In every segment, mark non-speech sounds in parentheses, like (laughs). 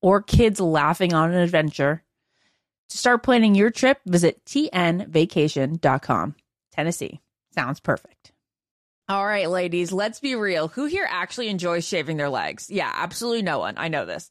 or kids laughing on an adventure. To start planning your trip, visit tnvacation.com. Tennessee sounds perfect. All right, ladies, let's be real. Who here actually enjoys shaving their legs? Yeah, absolutely no one. I know this.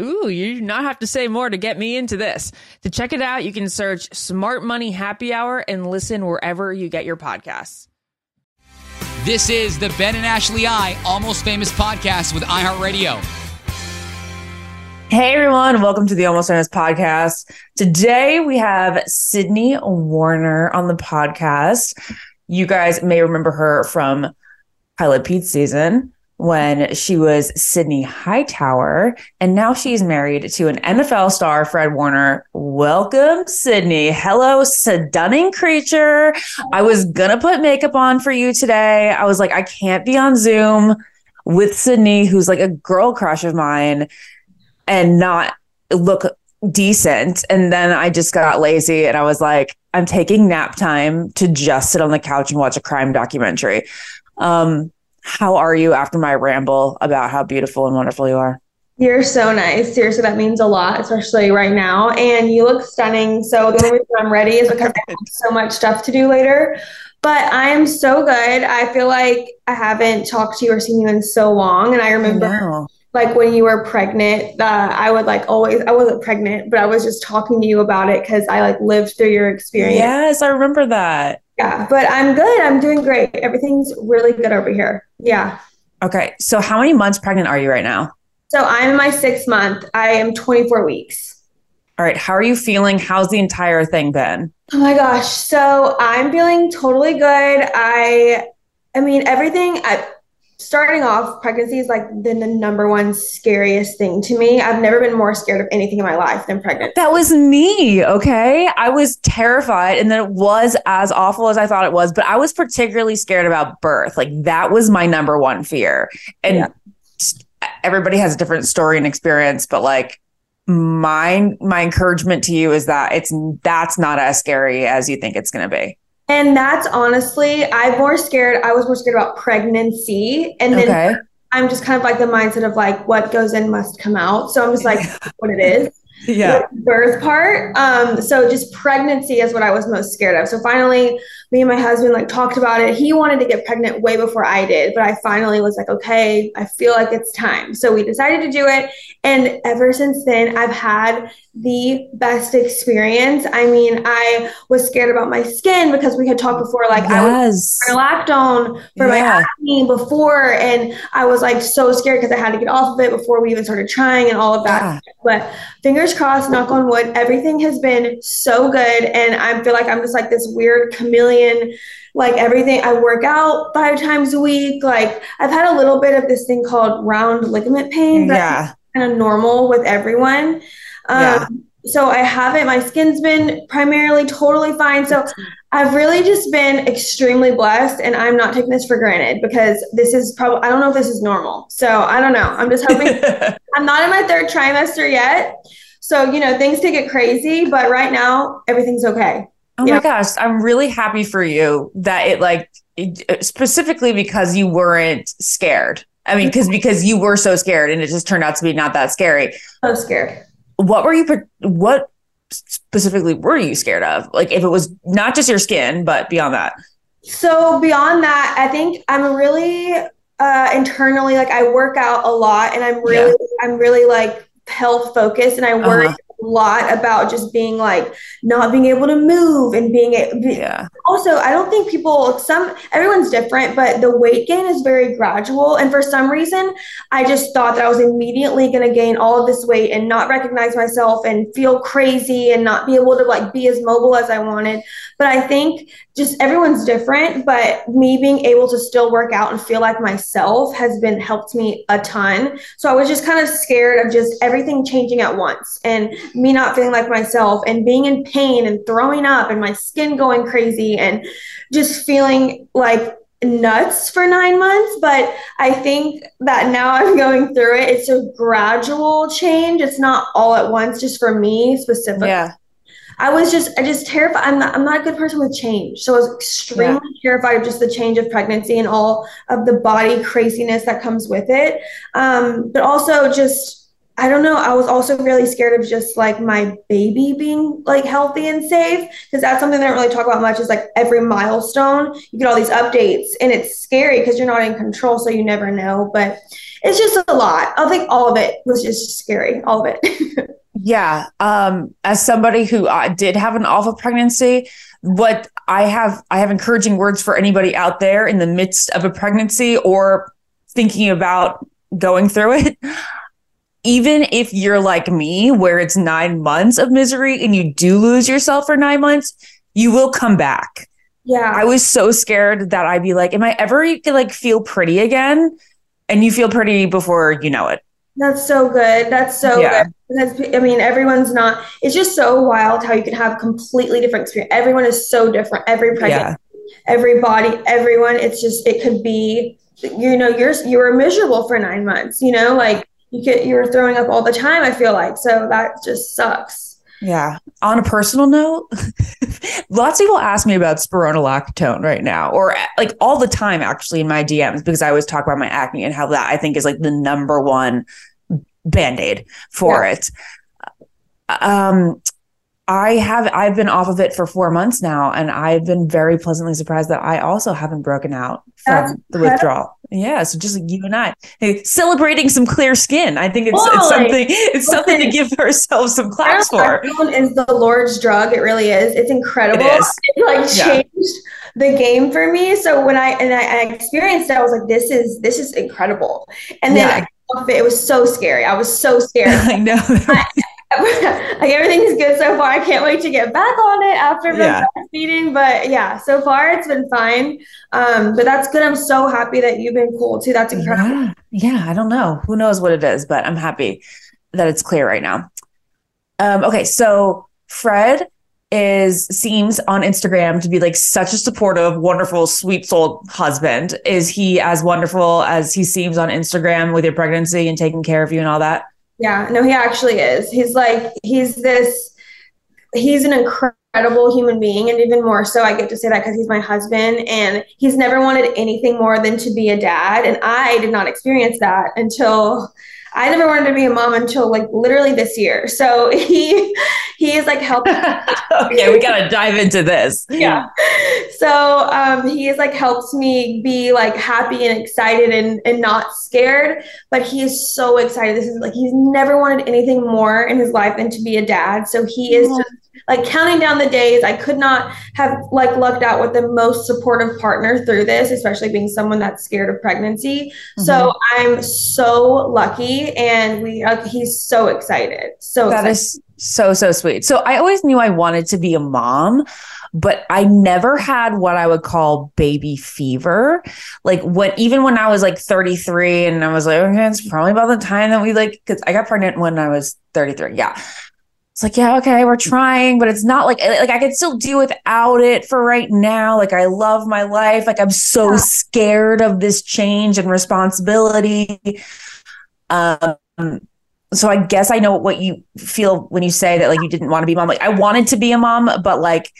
Ooh, you do not have to say more to get me into this. To check it out, you can search Smart Money Happy Hour and listen wherever you get your podcasts. This is the Ben and Ashley I Almost Famous podcast with iHeartRadio. Hey everyone, welcome to the Almost Famous podcast. Today we have Sydney Warner on the podcast. You guys may remember her from Pilot Pete season when she was Sydney Hightower, and now she's married to an NFL star, Fred Warner. Welcome, Sydney. Hello, stunning creature. I was gonna put makeup on for you today. I was like, I can't be on Zoom with Sydney, who's like a girl crush of mine, and not look decent. And then I just got lazy and I was like, I'm taking nap time to just sit on the couch and watch a crime documentary. Um, how are you after my ramble about how beautiful and wonderful you are? You're so nice. Seriously, that means a lot, especially right now. And you look stunning. So the only reason I'm ready is because I have so much stuff to do later. But I am so good. I feel like I haven't talked to you or seen you in so long. And I remember like when you were pregnant, uh, I would like always, I wasn't pregnant, but I was just talking to you about it because I like lived through your experience. Yes, I remember that. Yeah, but I'm good. I'm doing great. Everything's really good over here. Yeah. Okay. So, how many months pregnant are you right now? So, I'm in my sixth month. I am 24 weeks. All right. How are you feeling? How's the entire thing been? Oh my gosh. So, I'm feeling totally good. I, I mean, everything. I, starting off, pregnancy is like the, the, number one scariest thing to me. I've never been more scared of anything in my life than pregnant. That was me. Okay. I was terrified. And then it was as awful as I thought it was, but I was particularly scared about birth. Like that was my number one fear. And yeah. everybody has a different story and experience, but like, my my encouragement to you is that it's that's not as scary as you think it's going to be And that's honestly, I'm more scared. I was more scared about pregnancy. And then Okay. I'm just kind of like the mindset of like what goes in must come out. So I'm just like (laughs) what it is. Yeah. the birth part. Um, so just pregnancy is what I was most scared of. So finally, me and my husband like talked about it. He wanted to get pregnant way before I did, but I finally was like, okay, I feel like it's time. So we decided to do it, and ever since then, I've had the best experience. I mean, I was scared about my skin because we had talked before, like I was yes. lactone for my acne before, and I was like so scared because I had to get off of it before we even started trying and all of that. Yeah. But fingers crossed, knock on wood, everything has been so good. And I feel like I'm just like this weird chameleon. Like everything, I work out five times a week. Like I've had a little bit of this thing called round ligament pain. Yeah. kind of normal with everyone. Um, Yeah. So I haven't, my skin's been primarily totally fine. So I've really just been extremely blessed and I'm not taking this for granted because this is probably, I don't know if this is normal. So I don't know. I'm just hoping (laughs) I'm not in my third trimester yet. So, you know, things take it crazy, but right now everything's okay. Oh Yeah. my gosh, I'm really happy for you that it like it, specifically because you weren't scared. I mean, because because you were so scared and it just turned out to be not that scary. So scared. What were you? What specifically were you scared of? Like, if it was not just your skin, but beyond that. So beyond that, I think I'm really uh, internally like I work out a lot, and I'm really I'm really like health focused, and I worry Uh-huh. Lot about just being like not being able to move and being a- be- Yeah. also i don't think people some everyone's different but the weight gain is very gradual. And for some reason i just thought that i was immediately going to gain all of this weight and not recognize myself and feel crazy and not be able to like be as mobile as i wanted. But i think just everyone's different but me being able to still work out and feel like myself has been helped me a ton. So i was just kind of scared of just everything changing at once. And me not feeling like myself and being in pain and throwing up and my skin going crazy and just feeling like nuts for nine months. But I think that now (laughs) I'm going through it. It's a gradual change. It's not all at once, just for me specifically. Yeah. I was just, I just terrified. I'm not, I'm not a good person with change. So I was extremely terrified of just the change of pregnancy and all of the body craziness that comes with it. Um, but also just, I don't know. I was also really scared of just like my baby being like healthy and safe because that's something they don't really talk about much is like every milestone you get all these updates and it's scary because you're not in control so you never know but it's just a lot i think all of it was just scary all of it (laughs) Yeah. Um, as somebody who uh, did have an awful pregnancy, what I have, I have encouraging words for anybody out there in the midst of a pregnancy or thinking about going through it. Even if you're like me, where it's nine months of misery and you do lose yourself for nine months, you will come back. yeah I was so scared that I'd be like, am I ever gonna like feel pretty again? And you feel pretty before you know it. That's so good. That's so Yeah. good. Because I mean, everyone's not. It's just so wild how you can have completely different experience. Everyone is so different. Every pregnant, every body, everyone. It's just it could be. You know, you're you were miserable for nine months. You know, like you get you were throwing up all the time. I feel like so that just sucks. Yeah. On a personal note, (laughs) lots of people ask me about spironolactone right now, or like all the time, actually, in my DMs, because I always talk about my acne and how that I think is like the number one band aid for it. Um, I have I've been off of it for four months now, and I've been very pleasantly surprised that I also haven't broken out from That's the incredible. withdrawal. Yeah, so just like you and I, Hey, celebrating some clear skin. I think it's, it's something it's something to give (laughs) ourselves some claps for. Is the Lord's drug. It really is. It's incredible. It is. It like Yeah. changed the game for me. So when I and I, I experienced it, I was like, this is this is incredible. And then Yeah. I it. It was so scary. I was so scared. (laughs) I know. (laughs) like everything's good so far. I can't wait to get back on it after Yeah. breastfeeding. But yeah, so far it's been fine. Um, but that's good. I'm so happy that you've been cool too. That's incredible. Yeah. yeah, I don't know. Who knows what it is, but I'm happy that it's clear right now. Um, okay, so Fred is seems on Instagram to be like such a supportive, wonderful, sweet soul husband. Is he as wonderful as he seems on Instagram with your pregnancy and taking care of you and all that? Yeah, no, he actually is. He's like, he's this, he's an incredible human being and even more so i get to say that because he's my husband and he's never wanted anything more than to be a dad and i did not experience that until I never wanted to be a mom until like literally this year. So (laughs) he he is like helping. (laughs) okay, we gotta dive into this. Yeah. So um, he is like helps me be like happy and excited and and not scared. But he is so excited. This is like he's never wanted anything more in his life than to be a dad. So he is just like counting down the days i could not have like lucked out with the most supportive partner through this especially being someone that's scared of pregnancy mm-hmm. so i'm so lucky and we uh, he's so excited so that excited. is so so sweet so i always knew i wanted to be a mom but I never had what I would call baby fever. Like when even when I was like 33 and I was like, okay, it's probably about the time that we like because I got pregnant when I was 33. Yeah it's like, yeah, okay, we're trying, but it's not like like I could still do without it for right now. Like I love my life. Like I'm so yeah. scared of this change and responsibility. Um so I guess I know what you feel when you say that like you didn't want to be mom. Like I wanted to be a mom, but like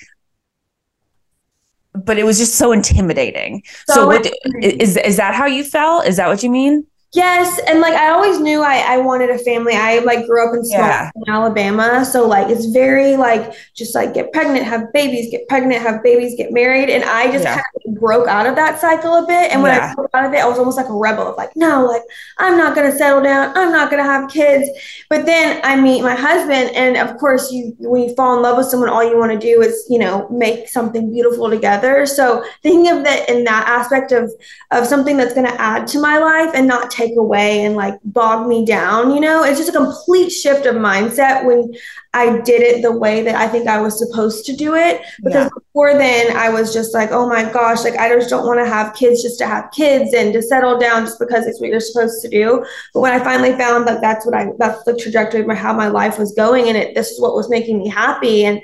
but it was just so intimidating. So, so what, is is that how you felt? Is that what you mean? Yes, and like I always knew I, I wanted a family. I like grew up in small yeah. in Alabama, so like it's very like just like get pregnant, have babies, get pregnant, have babies, get married, and I just yeah. kind of broke out of that cycle a bit. And when yeah. I broke out of it, I was almost like a rebel of like, no, like I'm not gonna settle down, I'm not gonna have kids. But then I meet my husband, and of course, you when you fall in love with someone, all you want to do is you know make something beautiful together. So thinking of that in that aspect of of something that's gonna add to my life and not take away and like bog me down, you know? It's just a complete shift of mindset when I did it the way that I think I was supposed to do it. Because yeah. before then, I was just like, oh my gosh, like I just don't want to have kids just to have kids and to settle down just because it's what you're supposed to do. But when I finally found that that's what I, that's the trajectory of how my life was going and it, this is what was making me happy. And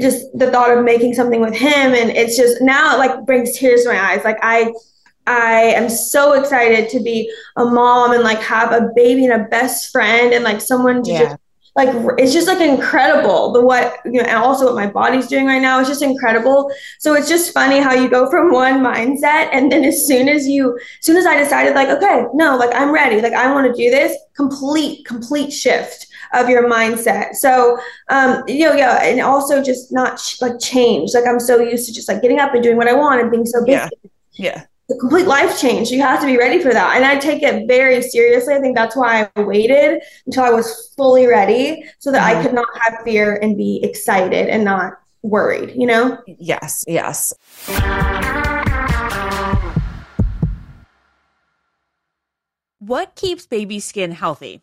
just the thought of making something with him and it's just now it like brings tears to my eyes like i I am so excited to be a mom and like have a baby and a best friend and like someone to yeah. just like it's just like incredible. The what you know and also what my body's doing right now is just incredible. So it's just funny how you go from one mindset and then as soon as you as soon as i decided like okay no like i'm ready like i want to do this complete complete shift of your mindset. So um you know yeah and also just not like change. Like i'm so used to just like getting up and doing what i want and being so busy. Yeah, yeah complete life change. You have to be ready for that. And I take it very seriously. I think that's why I waited until I was fully ready so that mm-hmm. I could not have fear and be excited and not worried, you know? Yes, yes. What keeps baby skin healthy?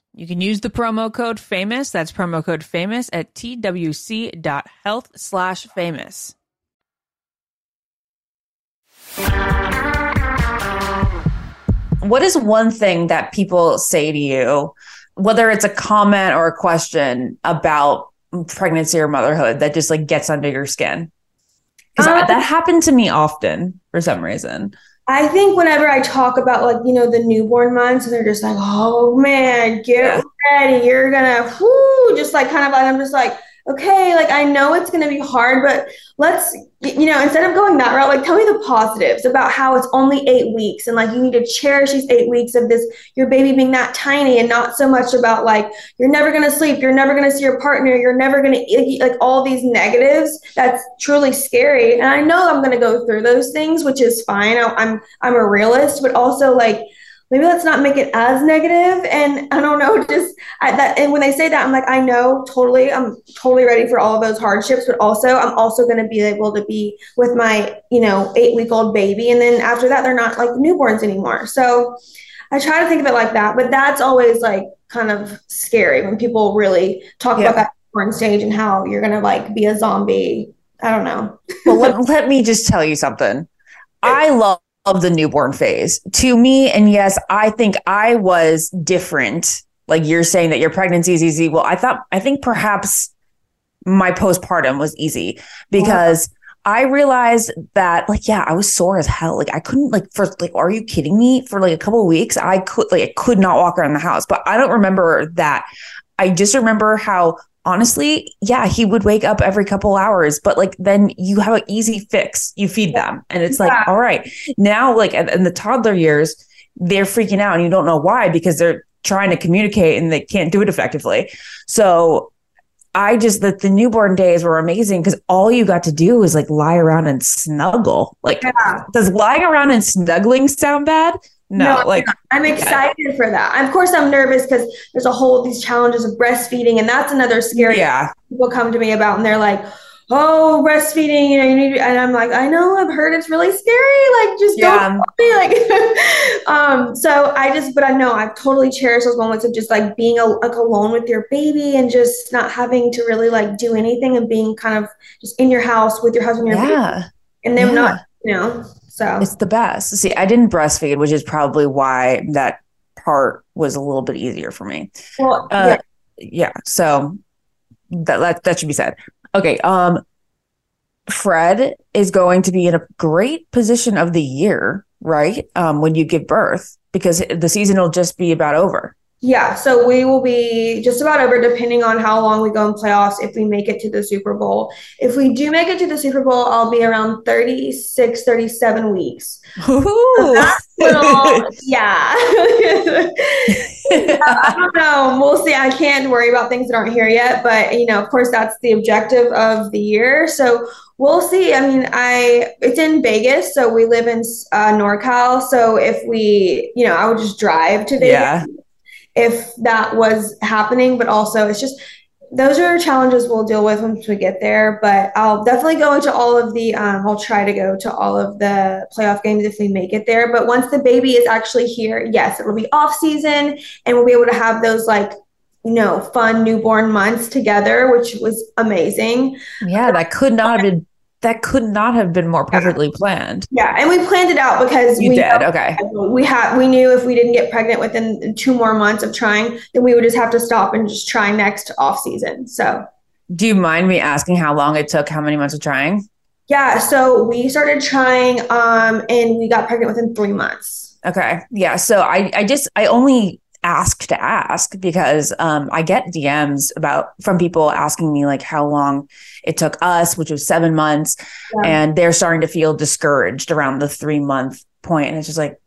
You can use the promo code famous. That's promo code famous at twc.health slash famous. What is one thing that people say to you, whether it's a comment or a question about pregnancy or motherhood that just like gets under your skin? Because Um, that happened to me often for some reason. I think whenever I talk about like, you know, the newborn months and they're just like, oh man, get ready. You're gonna whoo, just like kind of like I'm just like, okay, like I know it's gonna be hard, but let's you know, instead of going that route, like tell me the positives about how it's only eight weeks and like you need to cherish these eight weeks of this your baby being that tiny and not so much about like you're never gonna sleep, you're never gonna see your partner, you're never gonna eat like all these negatives. That's truly scary. And I know I'm gonna go through those things, which is fine. I, I'm I'm a realist, but also like maybe let's not make it as negative and i don't know (laughs) just I, that and when they say that i'm like i know totally i'm totally ready for all of those hardships but also i'm also going to be able to be with my you know eight week old baby and then after that they're not like newborns anymore so i try to think of it like that but that's always like kind of scary when people really talk Yeah. about that newborn stage and how you're going to like be a zombie i don't know Well, let, (laughs) let me just tell you something. I love, love the newborn phase. To me, and yes, I think I was different. Like you're saying that your pregnancy is easy. Well, I thought, I think perhaps my postpartum was easy because I realized that, like, yeah, I was sore as hell. Like, I couldn't, like, for, like, are you kidding me? For like a couple of weeks, I could, like, I could not walk around the house, but I don't remember that. I just remember how honestly, yeah, he would wake up every couple hours, but like then you have an easy fix. You feed them. And it's like, all right. Now, like in in the toddler years, they're freaking out and you don't know why because they're trying to communicate and they can't do it effectively. So I just that the newborn days were amazing because all you got to do was like lie around and snuggle. Like, Yeah. does lying around and snuggling sound bad? No, No, like I'm excited for that. Of course, I'm nervous because there's a whole these challenges of breastfeeding, and that's another scary yeah, people come to me about, and they're like, "Oh, breastfeeding, you know, you need," and I'm like, "I know, I've heard it's really scary. Like, just Yeah. don't me." Like, (laughs) um, so I just, but I know I totally cherish those moments of just like being a, like alone with your baby and just not having to really like do anything and being kind of just in your house with your husband, and your baby, and them yeah. not, you know. So It's the best. See, I didn't breastfeed, which is probably why that part was a little bit easier for me. well, Uh, yeah. yeah. So that, that that should be said. Okay. Um, Fred is going to be in a great position of the year, right? Um, when you give birth, because the season will just be about over. Yeah, so we will be just about over depending on how long we go in playoffs if we make it to the Super Bowl. If we do make it to the Super Bowl, I'll be around 36, 37 weeks. Little, (laughs) yeah. (laughs) I don't know. We'll see. I can't worry about things that aren't here yet, but you know, of course, that's the objective of the year. So We'll see. I mean, I it's in Vegas, so we live in uh, NorCal. So if we, you know, I would just drive to Vegas Yeah. If that was happening. But also, it's just those are challenges we'll deal with once we get there. But I'll definitely go into all of the. Um, I'll try to go to all of the playoff games if we make it there. But once the baby is actually here, yes, it will be off season, and we'll be able to have those like. You know, fun newborn months together, which was amazing. Yeah, that could not have been that could not have been more perfectly planned. Yeah, and we planned it out because You we did. Okay. we had we knew if we didn't get pregnant within two more months of trying, then we would just have to stop and just try next off season. So Do you mind me asking how long it took, how many months of trying? yeah, so we started trying, um, and we got pregnant within three months. Okay. Yeah. So I, I just, I only ask to ask because um, I get DMs about from people asking me like how long it took us, which was seven months, Yeah. and they're starting to feel discouraged around the three month point, and it's just like,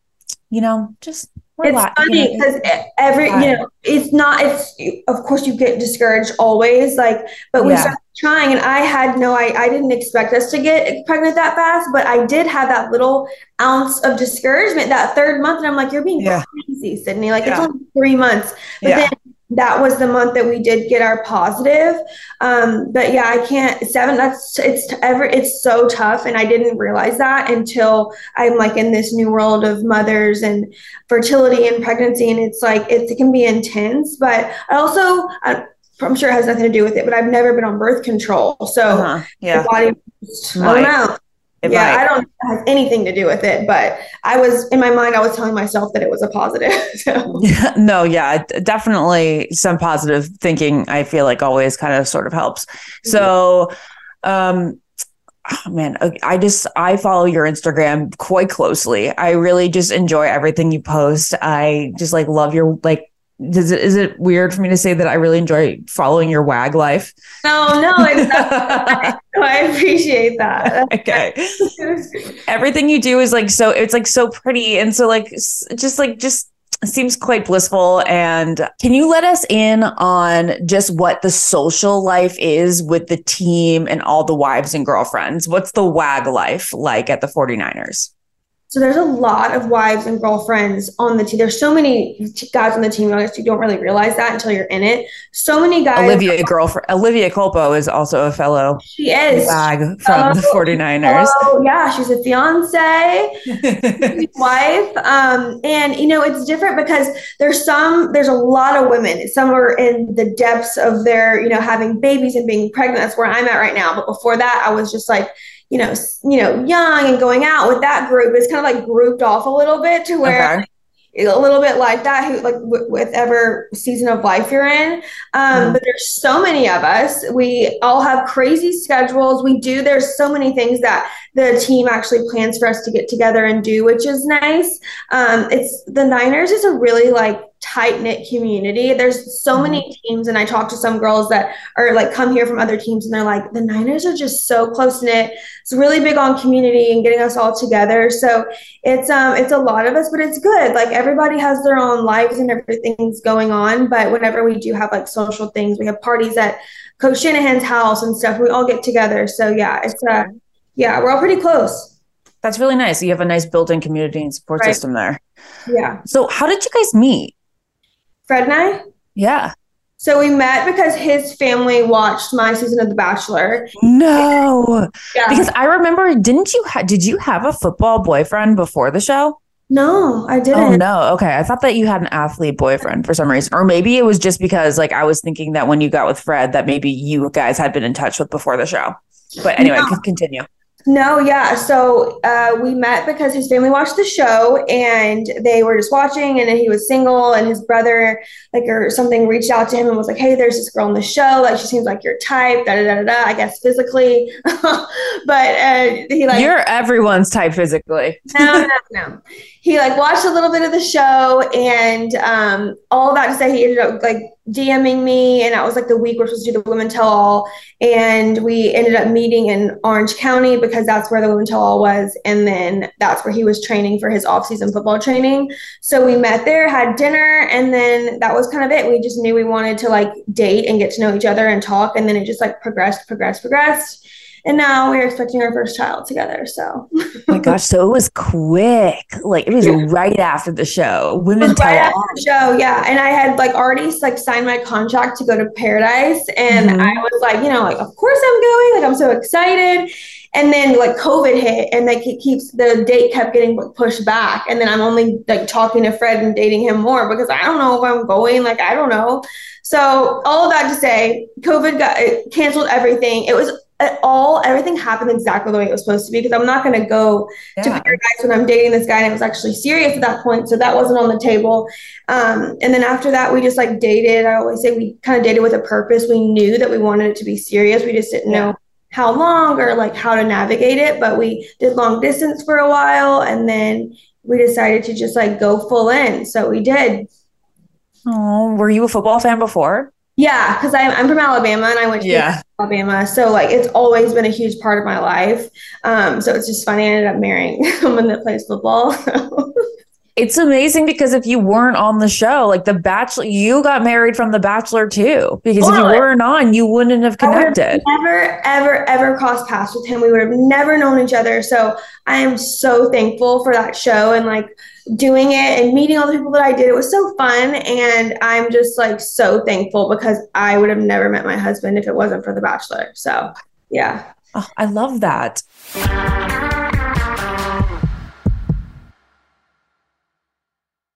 you know, just It's relax, you funny know, because every you know it's not it's of course you get discouraged always like but we Yeah. started trying and I had no I I didn't expect us to get pregnant that fast but I did have that little ounce of discouragement that third month and I'm like you're being Yeah. crazy Sydney like Yeah. it's only three months but Yeah. then that was the month that we did get our positive um but yeah I can't seven that's it's ever it's so tough and I didn't realize that until I'm like in this new world of mothers and fertility and pregnancy and it's like it, it can be intense but i also I, i'm sure it has nothing to do with it but i've never been on birth control so uh-huh. the yeah, body just- i don't know it yeah might. i don't know if it has anything to do with it but i was in my mind i was telling myself that it was a positive (laughs) so Yeah, (laughs) no, yeah, definitely some positive thinking. I feel like always kind of sort of helps. So, um, oh, man, I just I follow your Instagram quite closely. I really just enjoy everything you post. I just like love your like. Does it is it weird for me to say that I really enjoy following your wag life? no no it's not, (laughs) i appreciate that. Okay. (laughs) everything you do is like so it's like so pretty and so like just like just seems quite blissful. And can you let us in on just what the social life is with the team and all the wives and girlfriends? What's the wag life like at the 49ers So there's a lot of wives and girlfriends on the team. There's so many guys on the team. I guess you don't really realize that until you're in it. So many guys. olivia girlfriend olivia culpo is also a fellow She is. from the Oh, 49ers Oh yeah, she's a fiance, (laughs) wife. Um, and you know it's different because there's some there's a lot of women. Some are in the depths of their you know having babies and being pregnant. That's where I'm at right now. But before that, I was just like you know you know young and going out with that group. It's kind of like grouped off a little bit to where okay a little bit like that who like w- whatever season of life you're in um, Mhm. but there's so many of us we all have crazy schedules we do there's so many things that the team actually plans for us to get together and do which is nice um, it's the niners is a really like tight knit community. There's so many teams and i talk to some girls that are like come here from other teams and they're like the niners are just so close knit. It's really big on community and getting us all together. So it's um it's a lot of us but it's good. Like everybody has their own lives and everything's going on but whenever we do have like social things we have parties at coach shanahan's house and stuff we all get together. So yeah it's uh yeah we're all pretty close. That's really nice. You have a nice built-in community and support Right. system there. Yeah. So how did you guys meet fred and i yeah so we met because his family watched my season of the bachelor no yeah Because I remember, didn't you? Ha- did you have a football boyfriend before the show? no i didn't Oh no. Okay, I thought that you had an athlete boyfriend for some reason, or maybe it was just because like I was thinking that when you got with Fred, that maybe you guys had been in touch with before the show. But anyway, No. continue. No, yeah. So uh, we met because his family watched the show and they were just watching, and then he was single, and his brother, like, or something, reached out to him and was like, "Hey, there's this girl on the show. Like, she seems like your type. Da da da da. da I guess physically, (laughs) but uh, he like You're everyone's type physically. no, no, no. He like watched a little bit of the show and um, all that to say he ended up like DMing me and that was like the week we're supposed to do the women tell all and we ended up meeting in Orange County because that's where the women tell all was and then that's where he was training for his off-season football training. So we met there, had dinner and then that was kind of it. We just knew we wanted to like date and get to know each other and talk and then it just like progressed, progressed, progressed. And now we're expecting our first child together. So, oh my gosh. So it was quick. Like it was yeah. right after the show. Women tell right after the show. Yeah. And I had like already like signed my contract to go to Paradise. And mm-hmm. I was like, you know, like, of course I'm going. Like, I'm so excited. And then like COVID hit and like it keeps the date kept getting pushed back. And then I'm only like talking to Fred and dating him more because I don't know if I'm going. Like, I don't know. So all of that to say, COVID got canceled everything. It was all everything happened exactly the way it was supposed to be because I'm not going to go yeah. to paradise when I'm dating this guy and it was actually serious at that point. So that wasn't on the table. Um, and then after that, we just like dated. I always say we kind of dated with a purpose. We knew that we wanted it to be serious. We just didn't know how long or like how to navigate it. But we did long distance for a while and then we decided to just like go full in. So we did. Oh, were you a football fan before? Yeah, because I'm, I'm from Alabama and I went to yeah. Alabama. So like it's always been a huge part of my life. Um, so it's just funny. I ended up marrying (laughs) someone that plays football. (laughs) it's amazing because if you weren't on the show, like the Bachelor, you got married from the Bachelor too. Because well, if you weren't on, you wouldn't have connected. never, ever, ever crossed paths with him. We would have never known each other. So I am so thankful for that show and like doing it and meeting all the people that I did. It was so fun. And I'm just like so thankful because I would have never met my husband if it wasn't for The Bachelor. So yeah. Oh, I love that.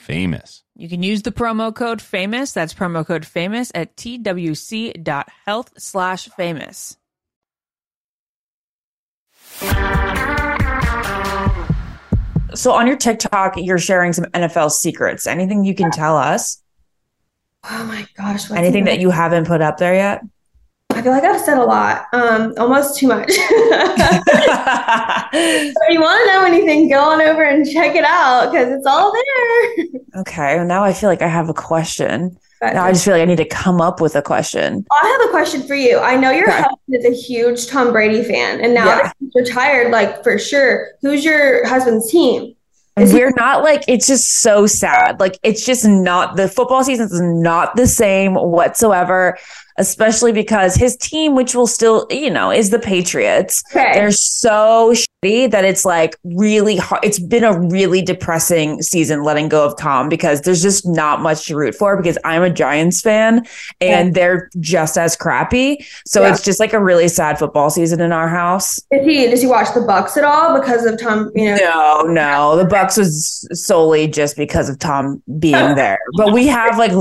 famous. You can use the promo code famous. That's promo code famous at twc.health slash famous. So on your TikTok, you're sharing some NFL secrets. Anything you can tell us? Oh my gosh. Anything that you haven't put up there yet? I feel like I've said a lot, um, almost too much. (laughs) if you want to know anything, go on over and check it out because it's all there. okay, well, now I feel like I have a question. But Now I just feel like I need to come up with a question. I have a question for you. I know your Okay. husband is a huge Tom Brady fan, and now Yeah. that he's retired, like for sure, who's your husband's team? Is we're not like it's just so sad. Like it's just not the football season is not the same whatsoever, especially because his team, which will still, you know, is the Patriots. Okay. They're so that it's like really hard. It's been a really depressing season letting go of Tom because there's just not much to root for because I'm a Giants fan and they're just as crappy. So Yeah. it's just like a really sad football season in our house. Is he? Does he watch the Bucks at all because of Tom? You know, No, no, the Bucks was solely just because of Tom being oh. there. But we have like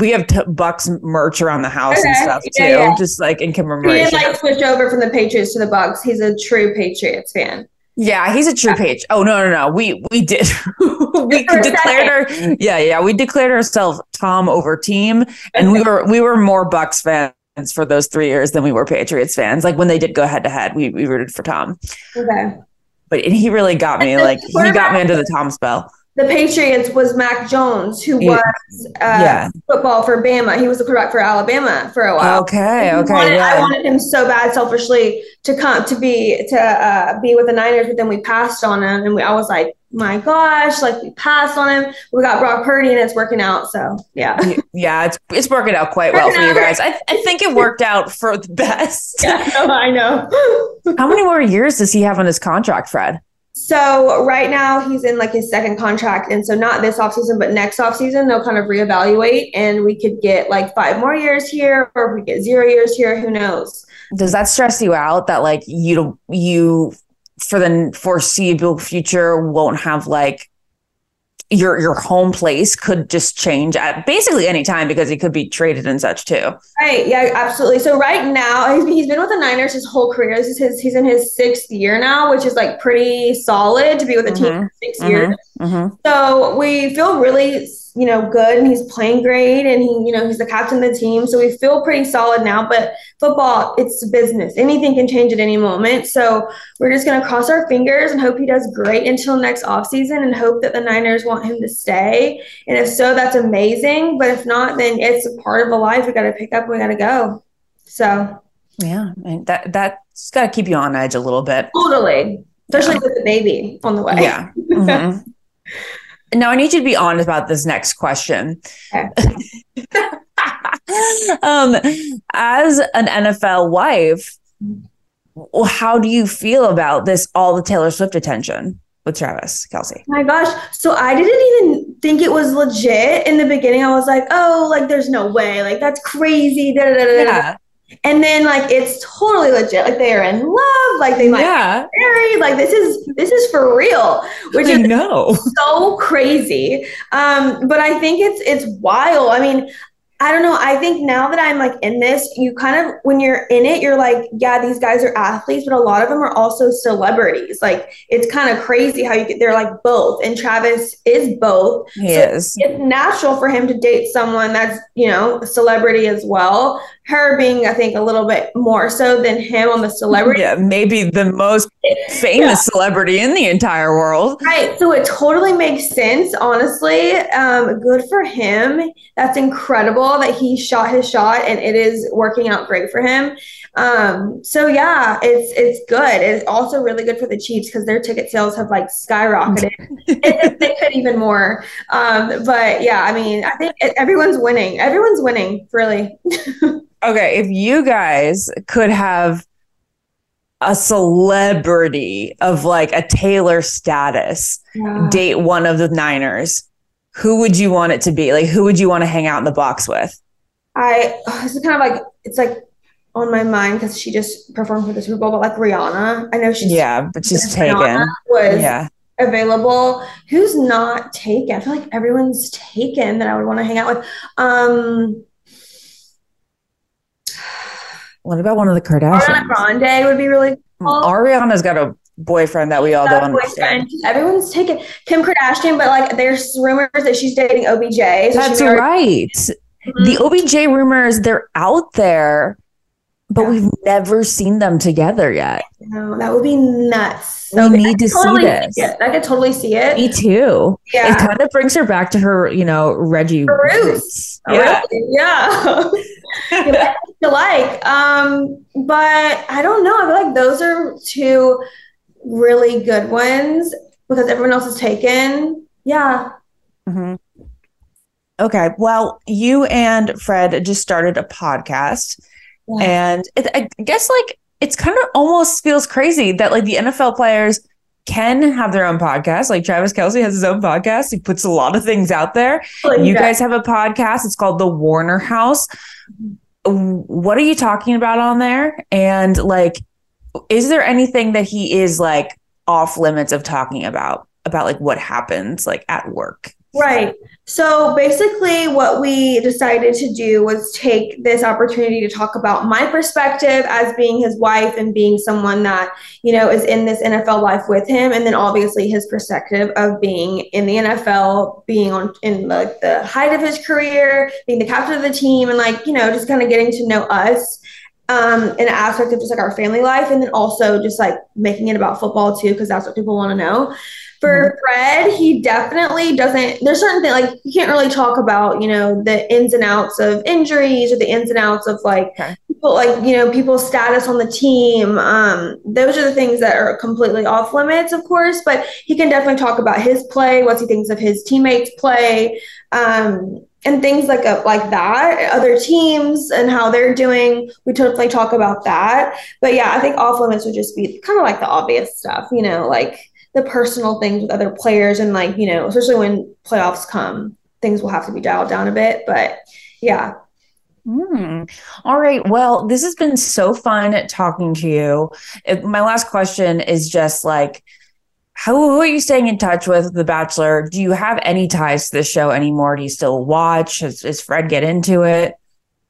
we have t- Bucks merch around the house and stuff too, Yeah, yeah. just like in he didn't commemoration. like switch over from the Patriots to the Bucks. He's a true Patriots fan. Yeah, he's a true page. Oh no, no, no. We we did (laughs) we declared our yeah yeah we declared ourselves Tom over team, and we were we were more Bucks fans for those three years than we were Patriots fans. Like when they did go head to head, we we rooted for Tom. Okay. But he really got me. Like he got me into the Tom spell. The Patriots was Mac Jones, who was uh, Yeah. football for Bama. He was the quarterback for Alabama for a while. Okay, okay, wanted- I wanted him so bad, selfishly, to come to be to uh, be with the Niners, but then we passed on him, and we, I was like, my gosh, like we passed on him. We got Brock Purdy, and it's working out. So yeah, yeah, it's it's working out quite well for you guys. I, I think it worked out for the best. (laughs) yeah, I know. How many more years does he have on his contract, Fred? So right now he's in like his second contract, and so not this offseason, but next offseason they'll kind of reevaluate, and we could get like five more years here, or we get zero years here. Who knows? Does that stress you out that like you you for the foreseeable future won't have like your your home place could just change at basically any time because he could be traded and such too. Right. Yeah, absolutely. So right now he's, he's been with the Niners his whole career. This is his, he's in his sixth year now, which is like pretty solid to be with a team for 6 mhm. years. Mm-hmm. So we feel really, you know, good and he's playing great and he, you know, he's the captain of the team. So we feel pretty solid now, but football, it's business. Anything can change at any moment. So we're just going to cross our fingers and hope he does great until next offseason and hope that the Niners want him to stay. And if so, that's amazing. But if not, then it's a part of the life. We got to pick up, we got to go. So Yeah, and that that's got to keep you on edge a little bit. totally, especially with the baby on the way. Yeah. Mhm. (laughs) Now I need you to be honest about this next question. Okay. (laughs) um, as an NFL wife, how do you feel about this all the Taylor Swift attention with Travis Kelce? My gosh. So I didn't even think it was legit in the beginning. I was like, oh, like there's no way. Like that's crazy. Da, da, da, da. And then like it's totally legit. Like they are in love. Like they might yeah. be married. Like this is this is for real. Which I is know. so crazy. Um, but I think it's it's wild. I mean, I don't know. I think now that I'm like in this, you kind of when you're in it, you're like, yeah, these guys are athletes, but a lot of them are also celebrities. Like it's kind of crazy how you get they're like both, and Travis is both. He So is. It's natural for him to date someone that's you know a celebrity as well. Her being, I think, a little bit more so than him on the celebrity Yeah, maybe the most famous celebrity in the entire world. Right. So it totally makes sense, honestly. Um, good for him. That's incredible that he shot his shot and it is working out great for him. Um, so yeah, it's it's good. It's also really good for the Chiefs because their ticket sales have like skyrocketed. (laughs) They could even more. Um, but yeah, I mean, I think everyone's winning. Everyone's winning, really. (laughs) Okay, if you guys could have a celebrity of like a Taylor status Yeah. date one of the Niners, who would you want it to be? Like, who would you want to hang out in the box with? I (sighs) this is kind of like it's like on my mind because she just performed for the Super Bowl, but like Rihanna, I know she's Yeah, but she's taken. Was Yeah. available. Who's not taken? I feel like everyone's taken that I would want to hang out with. Um, What about one of the Kardashians? Ariana Grande would be really cool. Ariana's got a boyfriend that we all don't understand. Everyone's taking Kim Kardashian, but like there's rumors that she's dating OBJ. So That's right. Mhm. The OBJ rumors, they're out there, but Yeah. we've never seen them together yet. No, that would be nuts. We need to could see this. it. I could totally see it. Me too. Yeah. It kind of brings her back to her, you know, Reggie Her roots. roots. Yeah. Yeah. (laughs) You like what you like. Um, but I don't know. I feel like those are two really good ones because everyone else is taken. Yeah. Mhm. Okay. Well, you and Fred just started a podcast, Yeah. and it, I guess like it's kind of almost feels crazy that like the NFL players can have their own podcast. Like Travis Kelce has his own podcast. He puts a lot of things out there. Like You that. guys have a podcast. It's called The Warner House. What are you talking about on there? And like, is there anything that he is like off limits of talking about? About like what happens like at work? Right. So basically, what we decided to do was take this opportunity to talk about my perspective as being his wife and being someone that, you know, is in this NFL life with him. And then obviously his perspective of being in the NFL, being on in like the height of his career, being the captain of the team, and like, you know, just kind of getting to know us um, an aspect of just like our family life. And then also just like making it about football too, because that's what people want to know. For Fred, he definitely doesn't. There's certain things like you can't really talk about, you know, the ins and outs of injuries or the ins and outs of like Okay. people, like you know, people's status on the team. Um, those are the things that are completely off limits, of course. But he can definitely talk about his play, what he thinks of his teammates' play, um, and things like a, like that. Other teams and how they're doing. We totally talk about that. But yeah, I think off limits would just be kind of like the obvious stuff, you know, like the personal things with other players and like, you know, especially when playoffs come, things will have to be dialed down a bit. But yeah. Hmm. All right. Well, this has been so fun talking to you. My last question is just like, how who are you staying in touch with The Bachelor? Do you have any ties to the show anymore? Do you still watch? Does, does Fred get into it?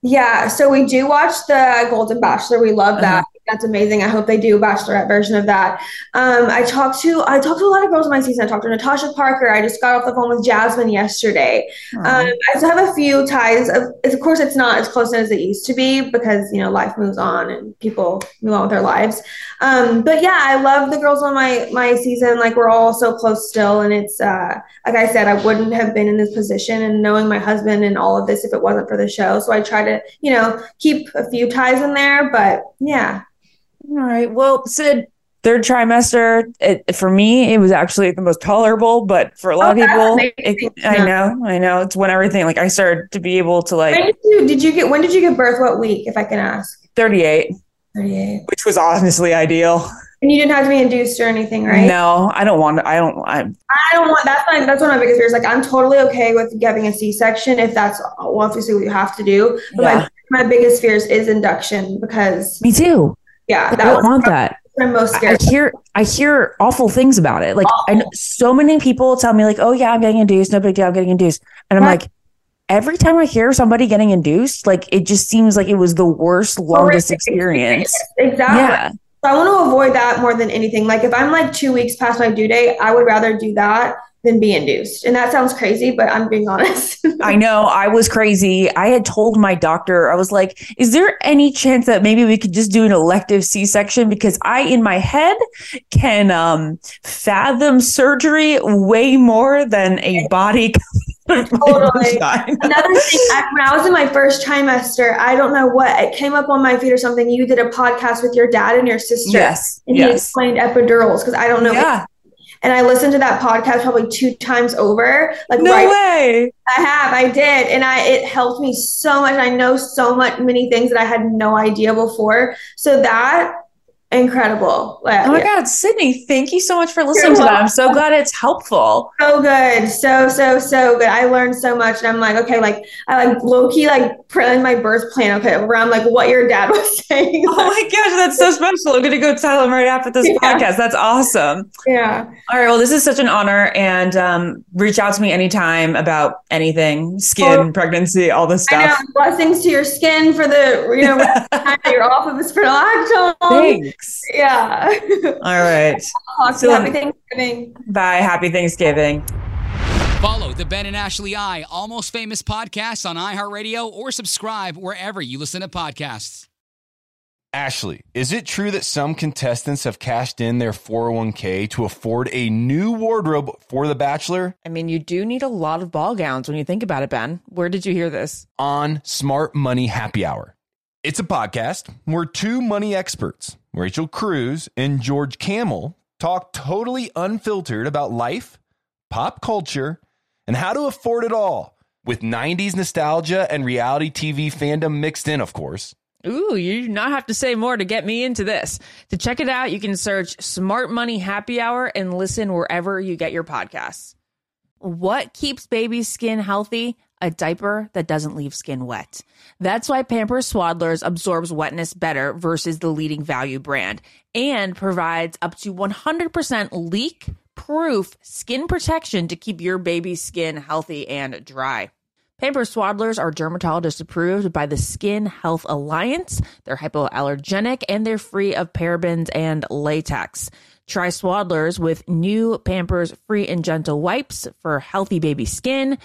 Yeah. So we do watch the Golden Bachelor. We love that. Uh-huh. That's amazing. I hope they do a bachelorette version of that. Um, I talked to I talked to a lot of girls in my season. I talked to Natasha Parker. I just got off the phone with Jasmine yesterday. Um, I still have a few ties. Of, of course, it's not as close as it used to be because you know life moves on and people move on with their lives. Um, but yeah, I love the girls on my my season. Like we're all so close still, and it's uh, like I said, I wouldn't have been in this position and knowing my husband and all of this if it wasn't for the show. So I try to you know keep a few ties in there. But yeah, All right. Well, Sid, third trimester, it, for me, it was actually the most tolerable, but for a lot Oh, of people, it, I know, I know. It's when everything, like I started to be able to like did you did you get when did you give birth? What week, if I can ask? 38, Thirty eight. which was honestly ideal. And you didn't have to be induced or anything, right? No, I don't want to, I don't, I, I don't want that's my that's one of my biggest fears. Like I'm totally okay with getting a C section if that's obviously what you have to do. But Yeah. my, my biggest fears is induction because me too. yeah, I don't want that. I'm most I hear I hear awful things about it. Like I know so many people tell me like, "Oh yeah, I'm getting induced. No big deal. I'm getting induced." And I'm like, every time I hear somebody getting induced, like it just seems like it was the worst, longest experience. (laughs) Exactly. Yeah, So I want to avoid that more than anything. Like if I'm like two weeks past my due date, I would rather do that than be induced. And that sounds crazy, but I'm being (laughs) honest. I know. I was crazy. I had told my doctor, I was like, "Is there any chance that maybe we could just do an elective C-section because I, in my head, can um, fathom surgery way more than a body." (laughs) Totally. (laughs) Another thing, I, when I was in my first trimester, I don't know what it came up on my feed or something. You did a podcast with your dad and your sister, Yes. and he explained epidurals because I don't know. Yeah. And I listened to that podcast probably two times over. Like No right, way. I have, I did, and I it helped me so much. I know so much, many things that I had no idea before. So that incredible. Like, Oh my yeah. God, Sydney, thank you so much for listening to that. I'm so glad it's helpful. so good so so so good i learned so much and i'm like okay like i like low-key like printed my birth plan okay around like what your dad (laughs) was saying Oh my gosh, that's so special. I'm going to go tell him right after this (laughs) Yeah. podcast. That's awesome. yeah All right. Well, this is such an honor. And um, reach out to me anytime about anything skin, Oh. pregnancy, all this stuff. blessings to your skin for the you know (laughs) you're off of the spironolactone Thanks. Yeah All right. (laughs) Talk to So- happy thanksgiving Bye. Happy Thanksgiving. Follow the Ben and Ashley I Almost Famous podcast on iHeartRadio or subscribe wherever you listen to podcasts. Ashley, is it true that some contestants have cashed in their 401k to afford a new wardrobe for The Bachelor? I mean, you do need a lot of ball gowns when you think about it, Ben. Where did you hear this? on Smart Money Happy Hour. It's a podcast where two money experts, Rachel Cruz and George Kamel, talk totally unfiltered about life, pop culture, and how to afford it all with 90s nostalgia and reality TV fandom mixed in, of course. Ooh, you do not have to say more to get me into this. To check it out, you can search Smart Money Happy Hour and listen wherever you get your podcasts. What keeps baby's skin healthy? A diaper that doesn't leave skin wet. That's why Pampers Swaddlers absorbs wetness better versus the leading value brand and provides up to 100% leak proof skin protection to keep your baby's skin healthy and dry. Pampers Swaddlers are dermatologist approved by the Skin Health Alliance. They're hypoallergenic and they're free of parabens and latex. Try Swaddlers with new Pampers Free and Gentle wipes for healthy baby skin.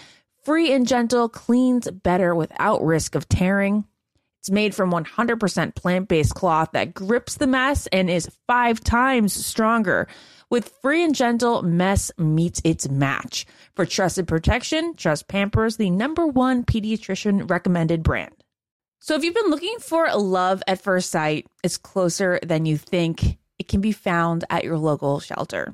Free and Gentle cleans better without risk of tearing. It's made from 100% plant based cloth that grips the mess and is five times stronger. With Free and Gentle, mess meets its match. For trusted protection, trust Pampers, the number one pediatrician recommended brand. So if you've been looking for love at first sight, it's closer than you think. It can be found at your local shelter.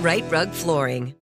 Rite Rug Flooring.